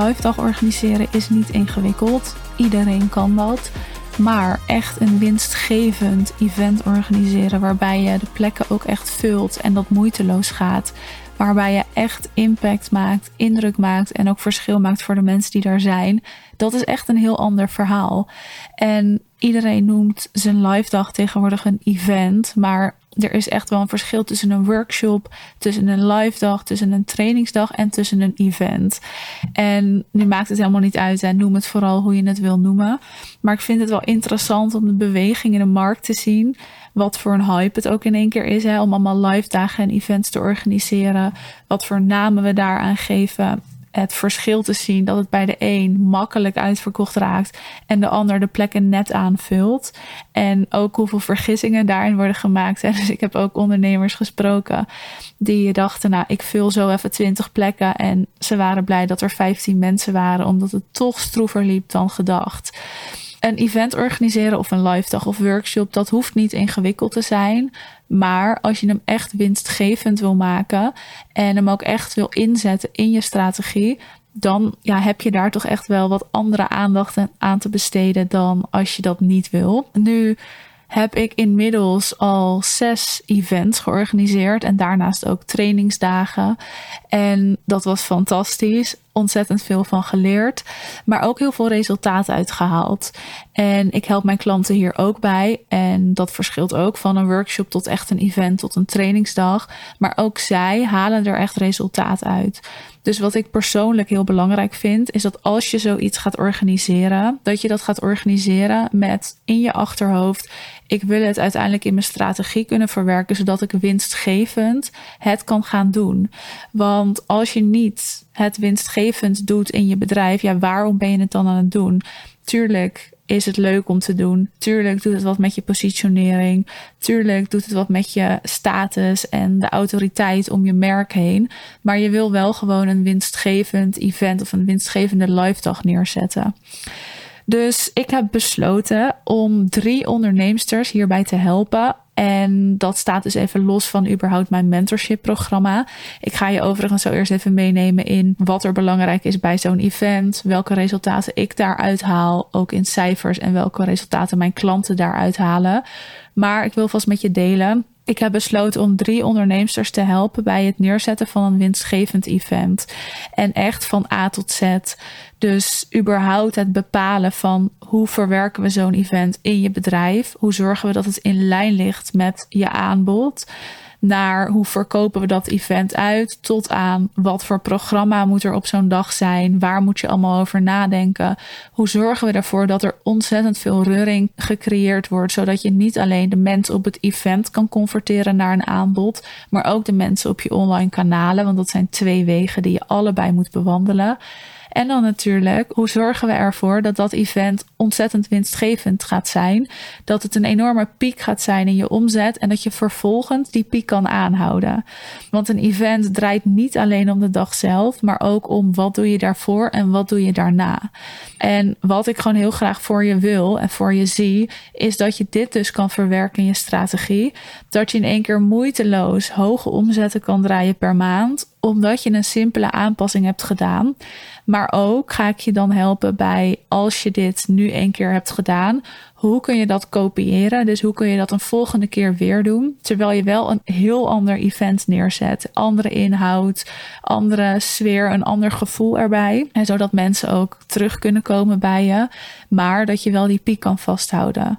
live dag organiseren is niet ingewikkeld. Iedereen kan dat. Maar echt een winstgevend event organiseren waarbij je de plekken ook echt vult en dat moeiteloos gaat. Waarbij je echt impact maakt, indruk maakt en ook verschil maakt voor de mensen die daar zijn. Dat is echt een heel ander verhaal. En iedereen noemt zijn live dag tegenwoordig een event. Maar er is echt wel een verschil tussen een workshop, tussen een live dag, tussen een trainingsdag en tussen een event. En nu maakt het helemaal niet uit en noem het vooral hoe je het wil noemen. Maar ik vind het wel interessant om de beweging in de markt te zien. Wat voor een hype het ook in één keer is hè, om allemaal live dagen en events te organiseren. Wat voor namen we daaraan geven het verschil te zien dat het bij de een makkelijk uitverkocht raakt en de ander de plekken net aanvult. En ook hoeveel vergissingen daarin worden gemaakt. Dus ik heb ook ondernemers gesproken die dachten, nou, ik vul zo even 20 plekken. En ze waren blij dat er 15 mensen waren, omdat het toch stroever liep dan gedacht. Een event organiseren of een live dag of workshop, dat hoeft niet ingewikkeld te zijn. Maar als je hem echt winstgevend wil maken en hem ook echt wil inzetten in je strategie, dan ja, heb je daar toch echt wel wat andere aandacht aan te besteden dan als je dat niet wil. Nu heb ik inmiddels al zes events georganiseerd en daarnaast ook trainingsdagen. En dat was fantastisch. Ontzettend veel van geleerd, maar ook heel veel resultaat uitgehaald. En ik help mijn klanten hier ook bij. En dat verschilt ook van een workshop tot echt een event, tot een trainingsdag. Maar ook zij halen er echt resultaat uit. Dus wat ik persoonlijk heel belangrijk vind, is dat als je zoiets gaat organiseren, dat je dat gaat organiseren met in je achterhoofd. Ik wil het uiteindelijk in mijn strategie kunnen verwerken, zodat ik winstgevend het kan gaan doen. Want als je niet het winstgevend doet in je bedrijf, ja, waarom ben je het dan aan het doen? Tuurlijk is het leuk om te doen. Tuurlijk doet het wat met je positionering. Tuurlijk doet het wat met je status en de autoriteit om je merk heen. Maar je wil wel gewoon een winstgevend event of een winstgevende live dag neerzetten. Dus ik heb besloten om drie onderneemsters hierbij te helpen en dat staat dus even los van überhaupt mijn mentorship programma. Ik ga je overigens zo eerst even meenemen in wat er belangrijk is bij zo'n event. Welke resultaten ik daaruit haal. Ook in cijfers en welke resultaten mijn klanten daaruit halen. Maar ik wil vast met je delen ik heb besloten om drie onderneemsters te helpen bij het neerzetten van een winstgevend event. En echt van A tot Z. Dus überhaupt het bepalen van hoe verwerken we zo'n event in je bedrijf? Hoe zorgen we dat het in lijn ligt met je aanbod? Naar hoe verkopen we dat event uit, tot aan wat voor programma moet er op zo'n dag zijn, waar moet je allemaal over nadenken, hoe zorgen we ervoor dat er ontzettend veel reuring gecreëerd wordt, zodat je niet alleen de mensen op het event kan converteren naar een aanbod, maar ook de mensen op je online kanalen, want dat zijn twee wegen die je allebei moet bewandelen. En dan natuurlijk, hoe zorgen we ervoor dat dat event ontzettend winstgevend gaat zijn? Dat het een enorme piek gaat zijn in je omzet en dat je vervolgens die piek kan aanhouden. Want een event draait niet alleen om de dag zelf, maar ook om wat doe je daarvoor en wat doe je daarna. En wat ik gewoon heel graag voor je wil en voor je zie, is dat je dit dus kan verwerken in je strategie. Dat je in één keer moeiteloos hoge omzetten kan draaien per maand omdat je een simpele aanpassing hebt gedaan. Maar ook ga ik je dan helpen bij als je dit nu een keer hebt gedaan, hoe kun je dat kopiëren? Dus hoe kun je dat een volgende keer weer doen? Terwijl je wel een heel ander event neerzet. Andere inhoud, andere sfeer, een ander gevoel erbij. Zodat mensen ook terug kunnen komen bij je. Maar dat je wel die piek kan vasthouden.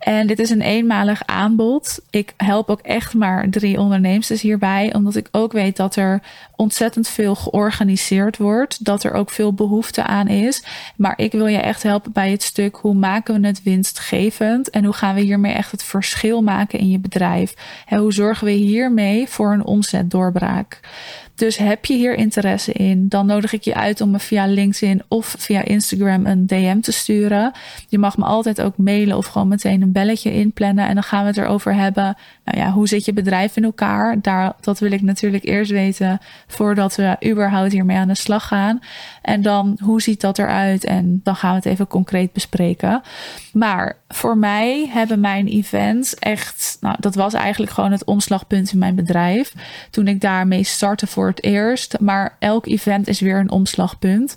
En dit is een eenmalig aanbod. Ik help ook echt maar drie ondernemers hierbij, omdat ik ook weet dat er ontzettend veel georganiseerd wordt, dat er ook veel behoefte aan is. Maar ik wil je echt helpen bij het stuk hoe maken we het winstgevend en hoe gaan we hiermee echt het verschil maken in je bedrijf. En hoe zorgen we hiermee voor een omzetdoorbraak. Dus heb je hier interesse in, dan nodig ik je uit om me via LinkedIn of via Instagram een DM te sturen. Je mag me altijd ook mailen of gewoon meteen een belletje inplannen. En dan gaan we het erover hebben. Nou ja, hoe zit je bedrijf in elkaar? Daar, dat wil ik natuurlijk eerst weten voordat we überhaupt hiermee aan de slag gaan. En dan, hoe ziet dat eruit? En dan gaan we het even concreet bespreken. Maar voor mij hebben mijn events echt nou, dat was eigenlijk gewoon het omslagpunt in mijn bedrijf. Toen ik daarmee startte voor het eerst. Maar elk event is weer een omslagpunt.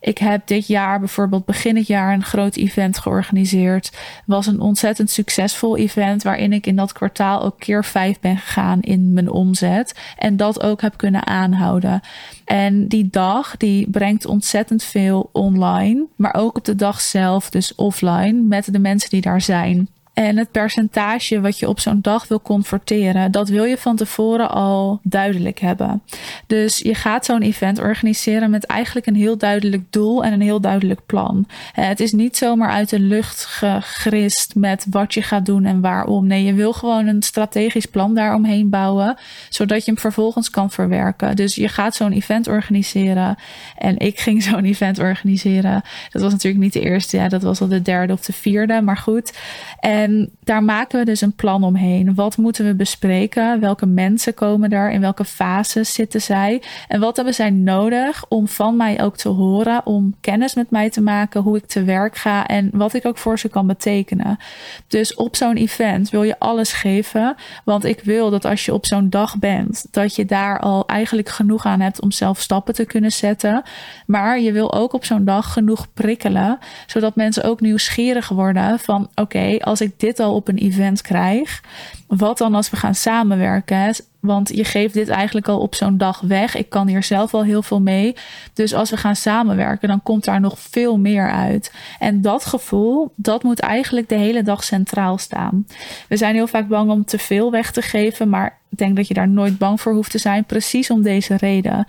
Ik heb dit jaar bijvoorbeeld begin het jaar een groot event georganiseerd. Was een ontzettend succesvol event waarin ik in dat kwartaal ook keer vijf ben gegaan in mijn omzet. En dat ook heb kunnen aanhouden. En die dag die brengt ontzettend veel online, maar ook op de dag zelf, dus offline, met de mensen die daar zijn. En het percentage wat je op zo'n dag wil converteren, dat wil je van tevoren al duidelijk hebben. Dus je gaat zo'n event organiseren met eigenlijk een heel duidelijk doel en een heel duidelijk plan. Eh, het is niet zomaar uit de lucht gegrist met wat je gaat doen en waarom. Nee, je wil gewoon een strategisch plan daaromheen bouwen, zodat je hem vervolgens kan verwerken. Dus je gaat zo'n event organiseren. En ik ging zo'n event organiseren. Dat was natuurlijk niet de eerste, ja, dat was al de derde of de vierde, maar goed. En en daar maken we dus een plan omheen. Wat moeten we bespreken? Welke mensen komen er? In welke fases zitten zij? En wat hebben zij nodig om van mij ook te horen? Om kennis met mij te maken, hoe ik te werk ga en wat ik ook voor ze kan betekenen. Dus op zo'n event wil je alles geven. Want ik wil dat als je op zo'n dag bent, dat je daar al eigenlijk genoeg aan hebt om zelf stappen te kunnen zetten. Maar je wil ook op zo'n dag genoeg prikkelen, zodat mensen ook nieuwsgierig worden van oké, als ik dit al op een event krijg, wat dan als we gaan samenwerken? Want je geeft dit eigenlijk al op zo'n dag weg. Ik kan hier zelf al heel veel mee. Dus als we gaan samenwerken, dan komt daar nog veel meer uit. En dat gevoel, dat moet eigenlijk de hele dag centraal staan. We zijn heel vaak bang om te veel weg te geven, maar denk dat je daar nooit bang voor hoeft te zijn, precies om deze reden.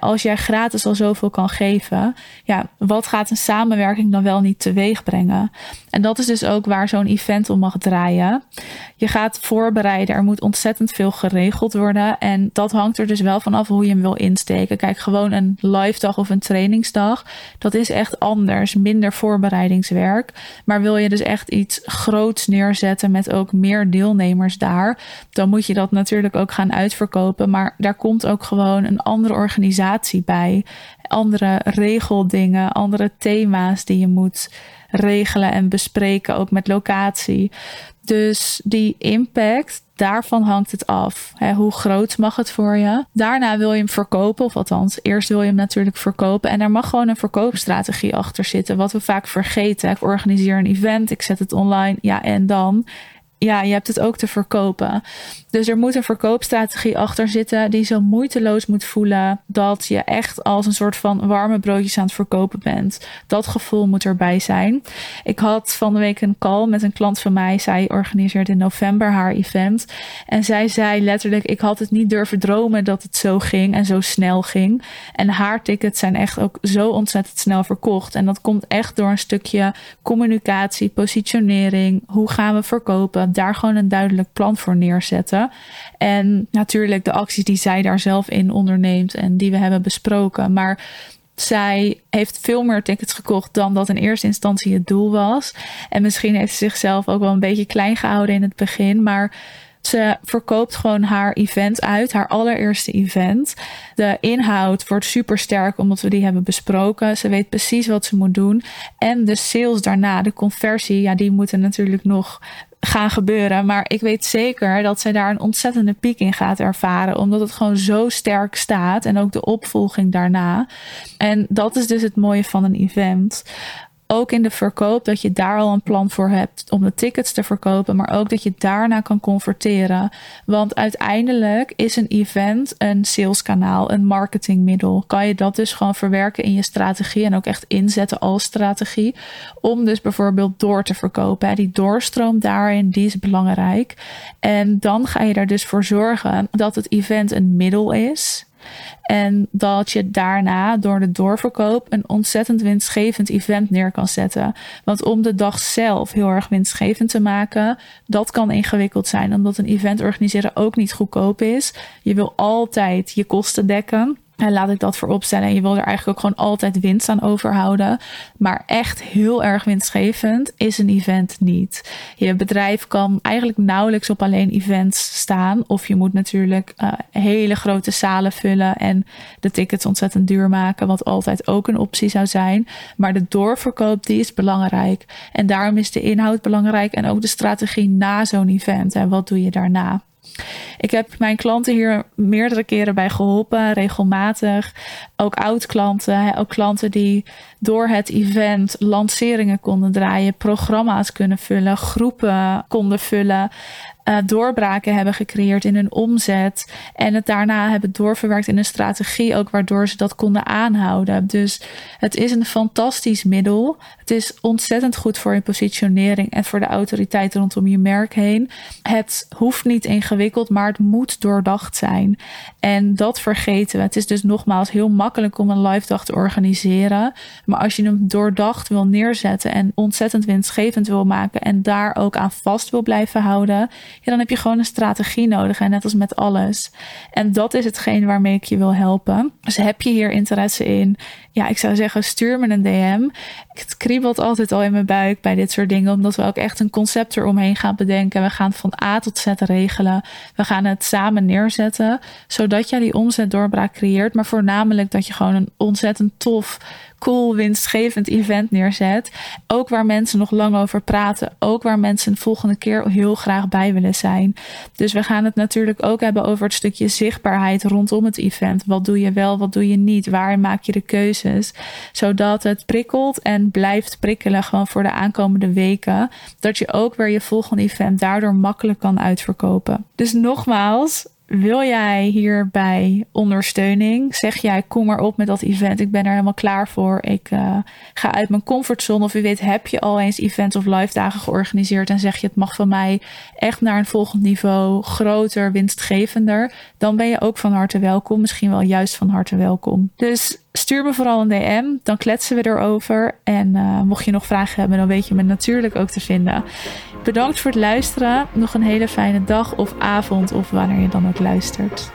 Als jij gratis al zoveel kan geven, ja, wat gaat een samenwerking dan wel niet teweeg brengen? En dat is dus ook waar zo'n event om mag draaien. Je gaat voorbereiden, er moet ontzettend veel geregeld worden. En dat hangt er dus wel vanaf hoe je hem wil insteken. Kijk, gewoon een live dag of een trainingsdag, dat is echt anders, minder voorbereidingswerk. Maar wil je dus echt iets groots neerzetten met ook meer deelnemers daar, dan moet je dat natuurlijk ook gaan uitverkopen. Maar daar komt ook gewoon een andere organisatie bij. Andere regeldingen, andere thema's die je moet regelen en bespreken, ook met locatie. Dus die impact, daarvan hangt het af. hoe groot mag het voor je? Daarna wil je hem verkopen, of althans, eerst wil je hem natuurlijk verkopen. En er mag gewoon een verkoopstrategie achter zitten. Wat we vaak vergeten. Ik organiseer een event, ik zet het online. Ja, en dan? Ja, je hebt het ook te verkopen. Dus er moet een verkoopstrategie achter zitten die zo moeiteloos moet voelen dat je echt als een soort van warme broodjes aan het verkopen bent. Dat gevoel moet erbij zijn. Ik had van de week een call met een klant van mij. Zij organiseerde in november haar event. En zij zei letterlijk: Ik had het niet durven dromen dat het zo ging en zo snel ging. En haar tickets zijn echt ook zo ontzettend snel verkocht. En dat komt echt door een stukje communicatie, positionering. Hoe gaan we verkopen? Daar gewoon een duidelijk plan voor neerzetten. En natuurlijk de acties die zij daar zelf in onderneemt en die we hebben besproken. Maar zij heeft veel meer tickets gekocht dan dat in eerste instantie het doel was. En misschien heeft ze zichzelf ook wel een beetje klein gehouden in het begin. Maar ze verkoopt gewoon haar event uit, haar allereerste event. De inhoud wordt super sterk omdat we die hebben besproken. Ze weet precies wat ze moet doen. En de sales daarna, de conversie, ja, die moeten natuurlijk nog gaan gebeuren. Maar ik weet zeker dat zij daar een ontzettende piek in gaat ervaren. Omdat het gewoon zo sterk staat. En ook de opvolging daarna. En dat is dus het mooie van een event ook in de verkoop dat je daar al een plan voor hebt om de tickets te verkopen, maar ook dat je daarna kan converteren. Want uiteindelijk is een event een saleskanaal, een marketingmiddel. Kan je dat dus gewoon verwerken in je strategie en ook echt inzetten als strategie om dus bijvoorbeeld door te verkopen. Die doorstroom daarin, die is belangrijk. En dan ga je er dus voor zorgen dat het event een middel is en dat je daarna door de doorverkoop een ontzettend winstgevend event neer kan zetten. Want om de dag zelf heel erg winstgevend te maken, dat kan ingewikkeld zijn. Omdat een event organiseren ook niet goedkoop is. Je wil altijd je kosten dekken. En laat ik dat voorop stellen. En je wil er eigenlijk ook gewoon altijd winst aan overhouden. Maar echt heel erg winstgevend is een event niet. Je bedrijf kan eigenlijk nauwelijks op alleen events staan. Of je moet natuurlijk uh, hele grote zalen vullen en de tickets ontzettend duur maken. Wat altijd ook een optie zou zijn. Maar de doorverkoop die is belangrijk. En daarom is de inhoud belangrijk. En ook de strategie na zo'n event. En wat doe je daarna? Ik heb mijn klanten hier meerdere keren bij geholpen, regelmatig. Ook oud-klanten, ook klanten die door het event lanceringen konden draaien, programma's kunnen vullen, groepen konden vullen uh, doorbraken hebben gecreëerd in hun omzet. En het daarna hebben doorverwerkt in een strategie, ook waardoor ze dat konden aanhouden. Dus het is een fantastisch middel. Het is ontzettend goed voor je positionering en voor de autoriteit rondom je merk heen. Het hoeft niet ingewikkeld, maar het moet doordacht zijn. En dat vergeten we. Het is dus nogmaals heel makkelijk om een live dag te organiseren. Maar als je hem doordacht wil neerzetten en ontzettend winstgevend wil maken en daar ook aan vast wil blijven houden ja, dan heb je gewoon een strategie nodig. En net als met alles. En dat is hetgeen waarmee ik je wil helpen. Dus heb je hier interesse in? Ja, ik zou zeggen, stuur me een DM. Het kriebelt altijd al in mijn buik bij dit soort dingen. Omdat we ook echt een concept eromheen gaan bedenken. We gaan van A tot Z regelen. We gaan het samen neerzetten. Zodat jij die omzetdoorbraak creëert. Maar voornamelijk dat je gewoon een ontzettend tof cool, winstgevend event neerzet. Ook waar mensen nog lang over praten. Ook waar mensen de volgende keer heel graag bij willen zijn. Dus we gaan het natuurlijk ook hebben over het stukje zichtbaarheid rondom het event. Wat doe je wel, wat doe je niet? Waar maak je de keuzes? Zodat het prikkelt en blijft prikkelen gewoon voor de aankomende weken. Dat je ook weer je volgende event daardoor makkelijk kan uitverkopen. Dus nogmaals, wil jij hierbij ondersteuning? Zeg jij, kom maar op met dat event. Ik ben er helemaal klaar voor. Ik uh, ga uit mijn comfortzone. Of wie weet, heb je al eens events of live dagen georganiseerd. En zeg je, het mag van mij echt naar een volgend niveau. Groter, winstgevender. Dan ben je ook van harte welkom. Misschien wel juist van harte welkom. Dus stuur me vooral een DM. Dan kletsen we erover. En uh, mocht je nog vragen hebben, dan weet je me natuurlijk ook te vinden. Bedankt voor het luisteren. Nog een hele fijne dag of avond of wanneer je dan ook luistert.